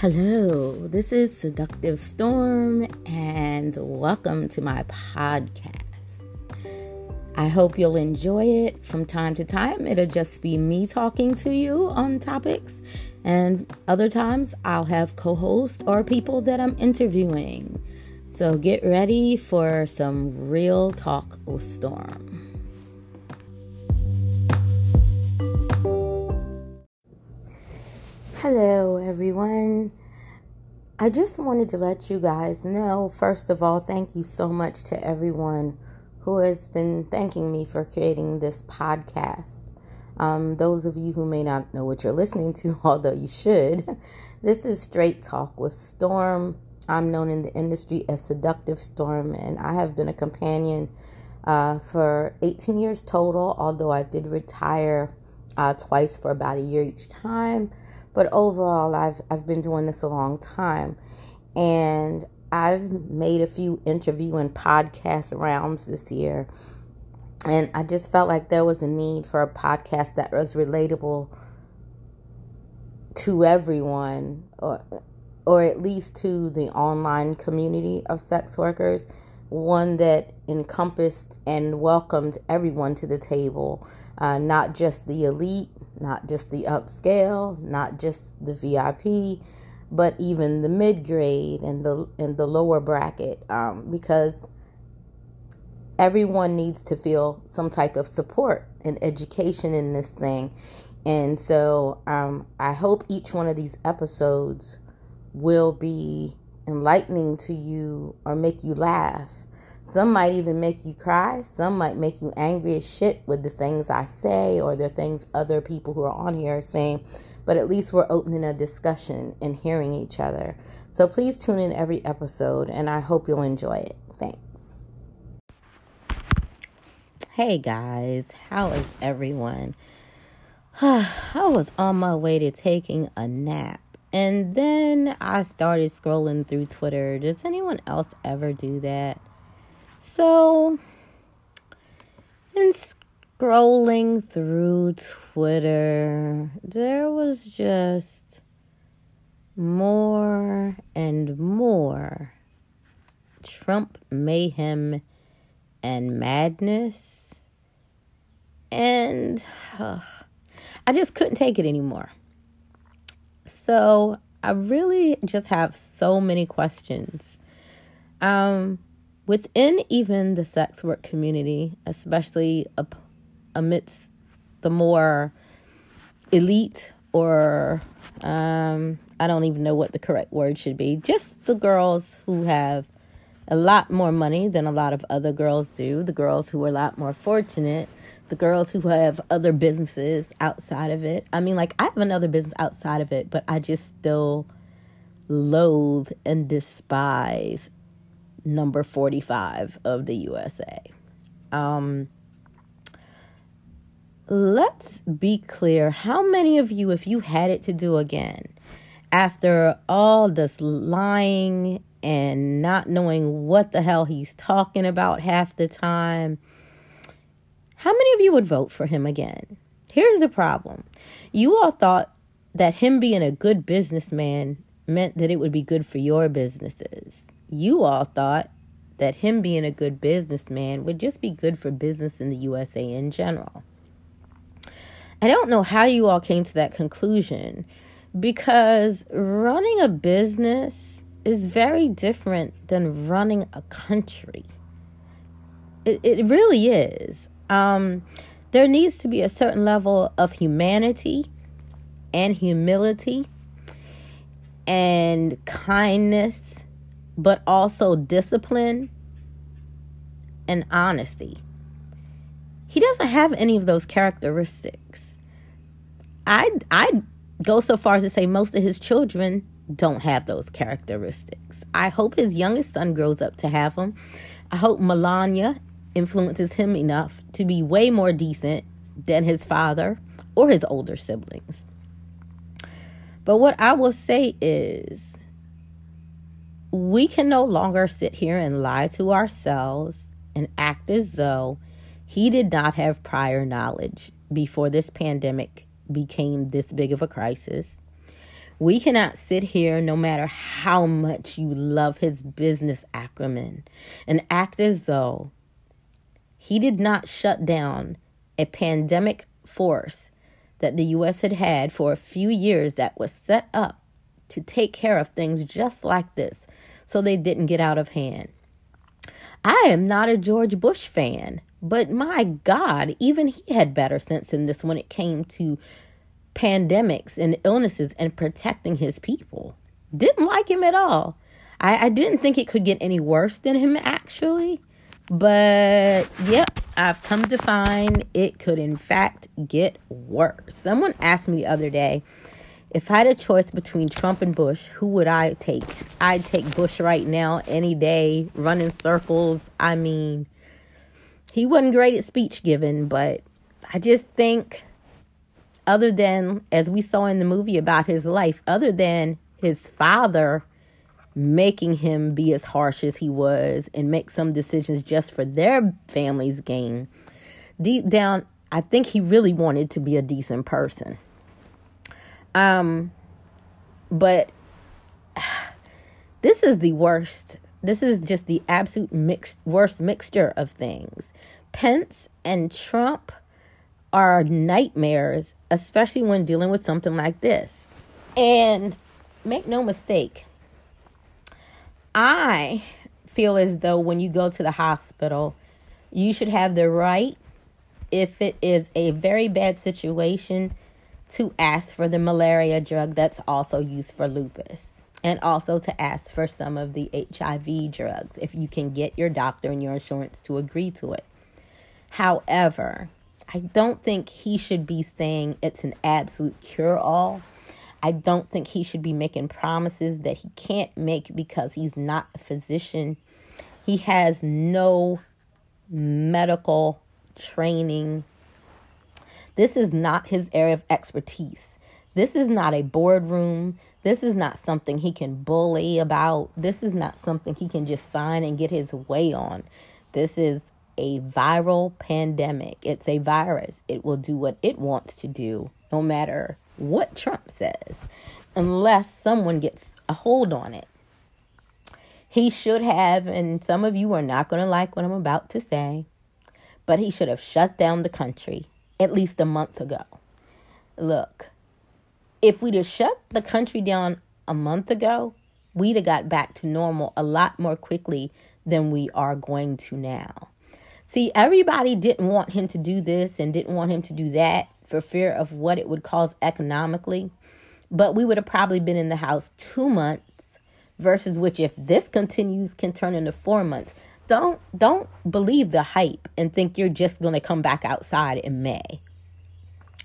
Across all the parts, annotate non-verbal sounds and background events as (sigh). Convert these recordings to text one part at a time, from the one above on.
Hello, this is Seductive Storm, and welcome to my podcast. I hope you'll enjoy it from time to time. It'll just be me talking to you on topics, and other times I'll have co hosts or people that I'm interviewing. So get ready for some real talk with Storm. Hello, everyone. I just wanted to let you guys know, first of all, thank you so much to everyone who has been thanking me for creating this podcast. Um, those of you who may not know what you're listening to, (laughs) although you should, this is Straight Talk with Storm. I'm known in the industry as Seductive Storm, and I have been a companion uh, for 18 years total, although I did retire uh, twice for about a year each time. But overall, I've I've been doing this a long time, and I've made a few interview and podcast rounds this year, and I just felt like there was a need for a podcast that was relatable to everyone, or or at least to the online community of sex workers, one that encompassed and welcomed everyone to the table, uh, not just the elite, not just the upscale, not just the VIP, but even the mid grade and the and the lower bracket, um, because everyone needs to feel some type of support and education in this thing. And so um, I hope each one of these episodes will be enlightening to you or make you laugh some might even make you cry. Some might make you angry as shit with the things I say or the things other people who are on here are saying. But at least we're opening a discussion and hearing each other. So please tune in every episode and I hope you'll enjoy it. Thanks. Hey guys, how is everyone? (sighs) I was on my way to taking a nap. And then I started scrolling through Twitter. Does anyone else ever do that? So, in scrolling through Twitter, there was just more and more Trump mayhem and madness. And uh, (sighs) I just couldn't take it anymore. So I really just have so many questions. Um, within even the sex work community, especially up amidst the more elite or um, I don't even know what the correct word should be, just the girls who have a lot more money than a lot of other girls do, the girls who are a lot more fortunate, the girls who have other businesses outside of it. I mean, like, I have another business outside of it, but I just still loathe and despise number 45 of the USA. Um, let's be clear how many of you, if you had it to do again, after all this lying and not knowing what the hell he's talking about half the time, how many of you would vote for him again? Here's the problem you all thought that him being a good businessman meant that it would be good for your businesses you all thought that him being a good businessman would just be good for business in the USA in general. I don't know how you all came to that conclusion because running a business is very different than running a country. It, it really is. Um, there needs to be a certain level of humanity and humility and kindness but also discipline and honesty. He doesn't have any of those characteristics. I I go so far as to say most of his children don't have those characteristics. I hope his youngest son grows up to have them. I hope Melania influences him enough to be way more decent than his father or his older siblings. But what I will say is we can no longer sit here and lie to ourselves and act as though he did not have prior knowledge before this pandemic became this big of a crisis. We cannot sit here, no matter how much you love his business acumen, and act as though he did not shut down a pandemic force that the U.S. had had for a few years that was set up to take care of things just like this so they didn't get out of hand. I am not a George Bush fan, but my God, even he had better sense in this when it came to pandemics and illnesses and protecting his people. Didn't like him at all. I, I didn't think it could get any worse than him, actually. But yep, I've come to find it could, in fact, get worse. Someone asked me the other day if I had a choice between Trump and Bush, who would I take? I'd take Bush right now, any day, running circles. I mean, he wasn't great at speech giving, but I just think other than, as we saw in the movie about his life, other than his father making him be as harsh as he was and make some decisions just for their family's gain, deep down, I think he really wanted to be a decent person. Um, but (sighs) this is the worst. This is just the absolute mixed worst mixture of things. Pence and Trump are nightmares, especially when dealing with something like this. And make no mistake, I feel as though when you go to the hospital, you should have the right, if it is a very bad situation, to ask for the malaria drug that's also used for lupus. And also to ask for some of the HIV drugs if you can get your doctor and your insurance to agree to it. However, I don't think he should be saying it's an absolute cure all. I don't think he should be making promises that he can't make because he's not a physician. He has no medical training. This is not his area of expertise. This is not a boardroom. This is not something he can bully about. This is not something he can just sign and get his way on. This is a viral pandemic. It's a virus. It will do what it wants to do, no matter what Trump says, unless someone gets a hold on it. He should have, and some of you are not going to like what I'm about to say, but he should have shut down the country at least a month ago. Look, if we'd have shut the country down a month ago, we'd have got back to normal a lot more quickly than we are going to now. See, everybody didn't want him to do this and didn't want him to do that for fear of what it would cause economically. But we would have probably been in the house two months versus which if this continues can turn into four months. Don't don't believe the hype and think you're just gonna come back outside in May.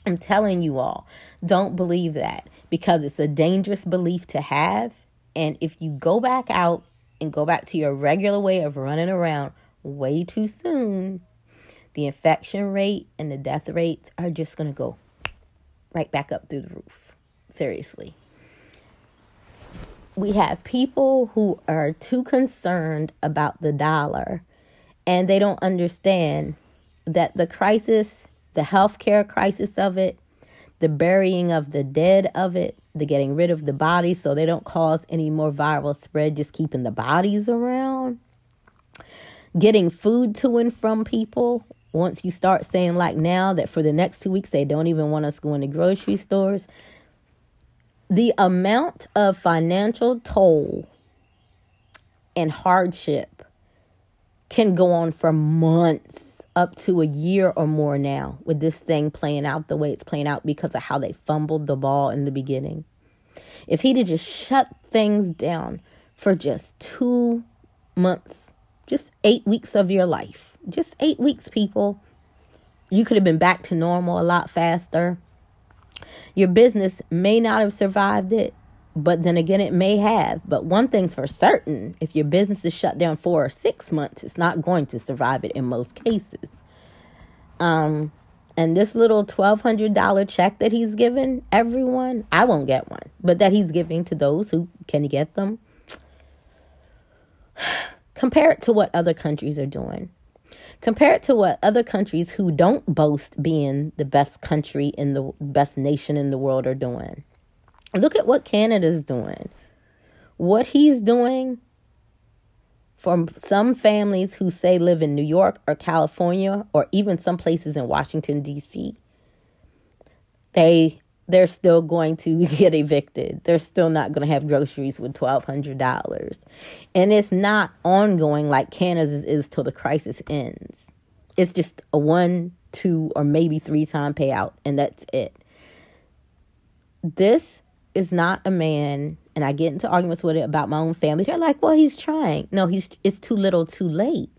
I'm telling you all, don't believe that because it's a dangerous belief to have. And if you go back out and go back to your regular way of running around, way too soon, the infection rate and the death rates are just going to go right back up through the roof. Seriously. We have people who are too concerned about the dollar and they don't understand that the crisis, the healthcare crisis of it, the burying of the dead of it, the getting rid of the bodies so they don't cause any more viral spread, just keeping the bodies around getting food to and from people. Once you start saying, like now, that for the next two weeks they don't even want us going to grocery stores, the amount of financial toll and hardship can go on for months, up to a year or more now, with this thing playing out the way it's playing out because of how they fumbled the ball in the beginning. If he'd have just shut things down for just two months, just eight weeks of your life. Just eight weeks, people. You could have been back to normal a lot faster. Your business may not have survived it, but then again, it may have. But one thing's for certain if your business is shut down for six months, it's not going to survive it in most cases. Um, and this little $1,200 check that he's given everyone, I won't get one, but that he's giving to those who can get them (sighs) Compare it to what other countries are doing. Compare it to what other countries who don't boast being the best country in the best nation in the world are doing. Look at what Canada's doing. What he's doing for some families who say live in New York or California or even some places in Washington D.C. They they're still going to (laughs) get evicted. They're still not going to have groceries with $1200. And it's not ongoing like Canada's is till the crisis ends. It's just a one, two or maybe three time payout and that's it. This is not a man and I get into arguments with it about my own family. They're like, well, he's trying. No, he's it's too little, too late.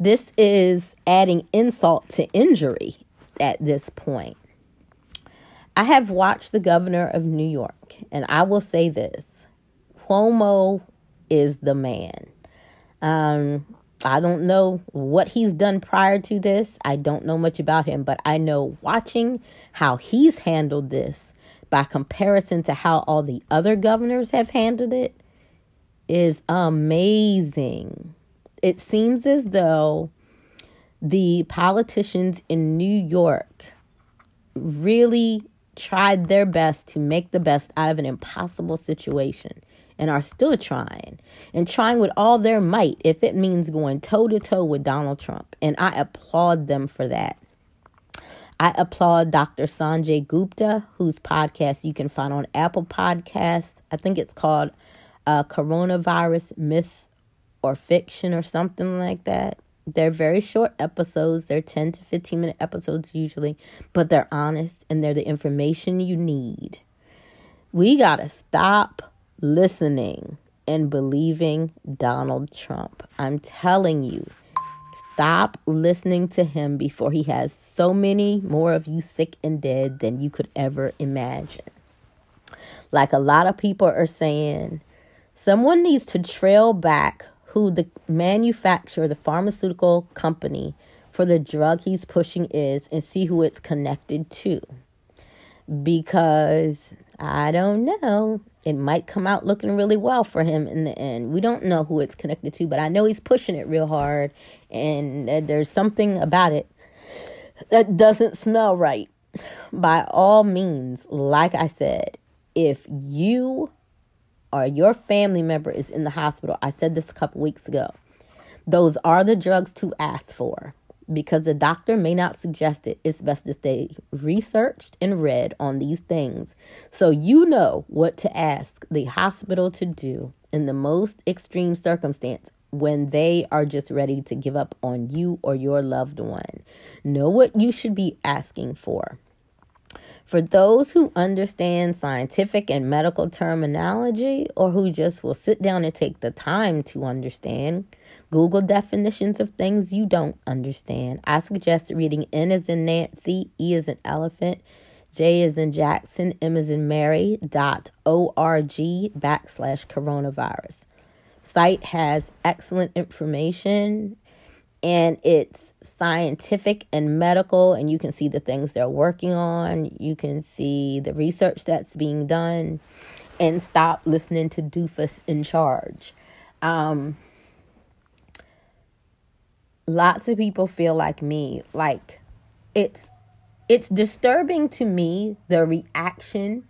This is adding insult to injury at this point. I have watched the governor of New York, and I will say this Cuomo is the man. Um, I don't know what he's done prior to this. I don't know much about him, but I know watching how he's handled this by comparison to how all the other governors have handled it is amazing. It seems as though the politicians in New York really tried their best to make the best out of an impossible situation and are still trying and trying with all their might if it means going toe to toe with Donald Trump. And I applaud them for that. I applaud Dr. Sanjay Gupta, whose podcast you can find on Apple Podcasts. I think it's called uh, Coronavirus Myth or Fiction or something like that. They're very short episodes. They're 10 to 15 minute episodes usually, but they're honest and they're the information you need. We got to stop listening and believing Donald Trump. I'm telling you, Stop listening to him before he has so many more of you sick and dead than you could ever imagine. Like a lot of people are saying, someone needs to trail back who the manufacturer, the pharmaceutical company for the drug he's pushing is and see who it's connected to. Because I don't know it might come out looking really well for him in the end. We don't know who it's connected to, but I know he's pushing it real hard, and there's something about it that doesn't smell right. By all means, like I said, if you or your family member is in the hospital, I said this a couple weeks ago, those are the drugs to ask for because the doctor may not suggest it, it's best to stay researched and read on these things so you know what to ask the hospital to do in the most extreme circumstance when they are just ready to give up on you or your loved one. Know what you should be asking for. For those who understand scientific and medical terminology or who just will sit down and take the time to understand, Google definitions of things you don't understand. I suggest reading N as in Nancy, E as in elephant, J as in Jackson, M as in Mary dot org backslash coronavirus. Site has excellent information and it's scientific and medical and you can see the things they're working on. You can see the research that's being done and stop listening to doofus in charge. Um, lots of people feel like me. Like it's it's disturbing to me the reaction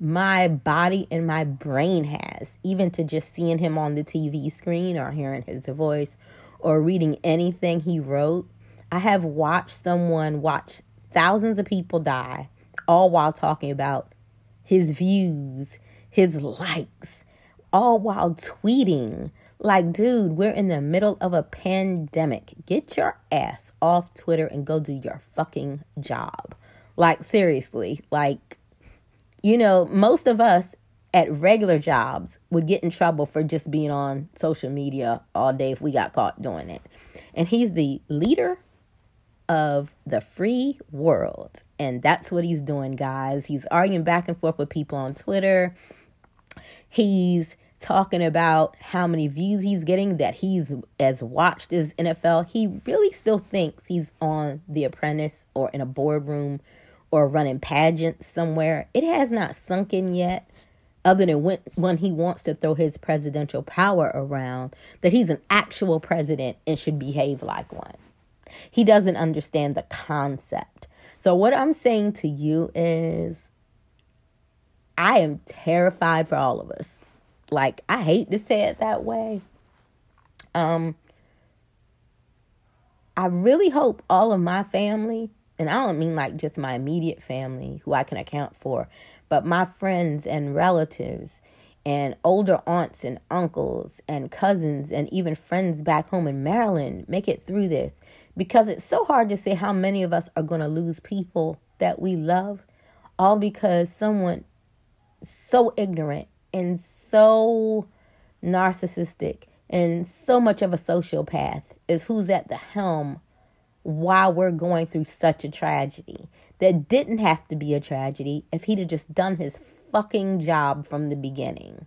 my body and my brain has even to just seeing him on the TV screen or hearing his voice or reading anything he wrote i have watched someone watch thousands of people die all while talking about his views his likes all while tweeting like, dude, we're in the middle of a pandemic. Get your ass off Twitter and go do your fucking job. Like, seriously, like, you know, most of us at regular jobs would get in trouble for just being on social media all day if we got caught doing it. And he's the leader of the free world. And that's what he's doing, guys. He's arguing back and forth with people on Twitter. He's talking about how many views he's getting, that he's as watched as NFL, he really still thinks he's on The Apprentice or in a boardroom or running pageants somewhere. It has not sunk in yet, other than when, when he wants to throw his presidential power around, that he's an actual president and should behave like one. He doesn't understand the concept. So, what I'm saying to you is I am terrified for all of us. Like, I hate to say it that way. Um, I really hope all of my family, and I don't mean like just my immediate family who I can account for, but my friends and relatives and older aunts and uncles and cousins and even friends back home in Maryland make it through this. Because it's so hard to say how many of us are going to lose people that we love all because someone so ignorant and so narcissistic and so much of a sociopath is who's at the helm while we're going through such a tragedy that didn't have to be a tragedy if he'd have just done his fucking job from the beginning.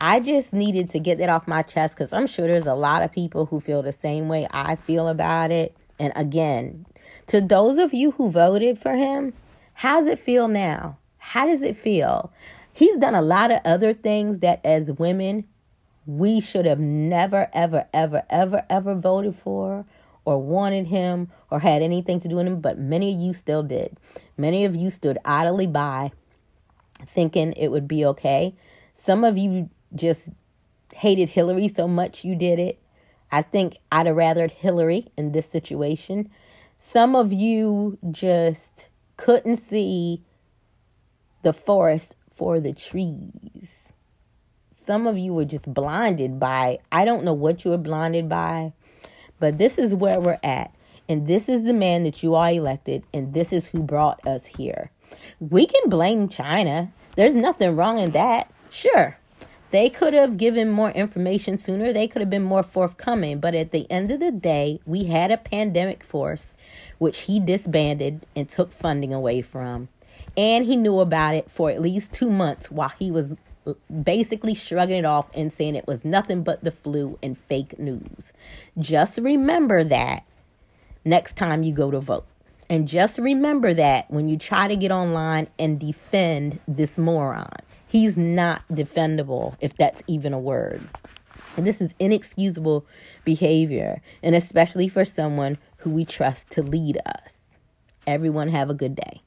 I just needed to get that off my chest because I'm sure there's a lot of people who feel the same way I feel about it. And again, to those of you who voted for him, how's it feel now? How does it feel? He's done a lot of other things that as women we should have never, ever, ever, ever, ever voted for or wanted him or had anything to do with him, but many of you still did. Many of you stood idly by thinking it would be okay. Some of you just hated Hillary so much you did it. I think I'd have rathered Hillary in this situation. Some of you just couldn't see the forest for the trees. Some of you were just blinded by, I don't know what you were blinded by, but this is where we're at. And this is the man that you all elected, and this is who brought us here. We can blame China. There's nothing wrong in that. Sure, they could have given more information sooner. They could have been more forthcoming. But at the end of the day, we had a pandemic force, which he disbanded and took funding away from and he knew about it for at least two months while he was basically shrugging it off and saying it was nothing but the flu and fake news. Just remember that next time you go to vote. And just remember that when you try to get online and defend this moron, he's not defendable, if that's even a word. And this is inexcusable behavior, and especially for someone who we trust to lead us. Everyone, have a good day.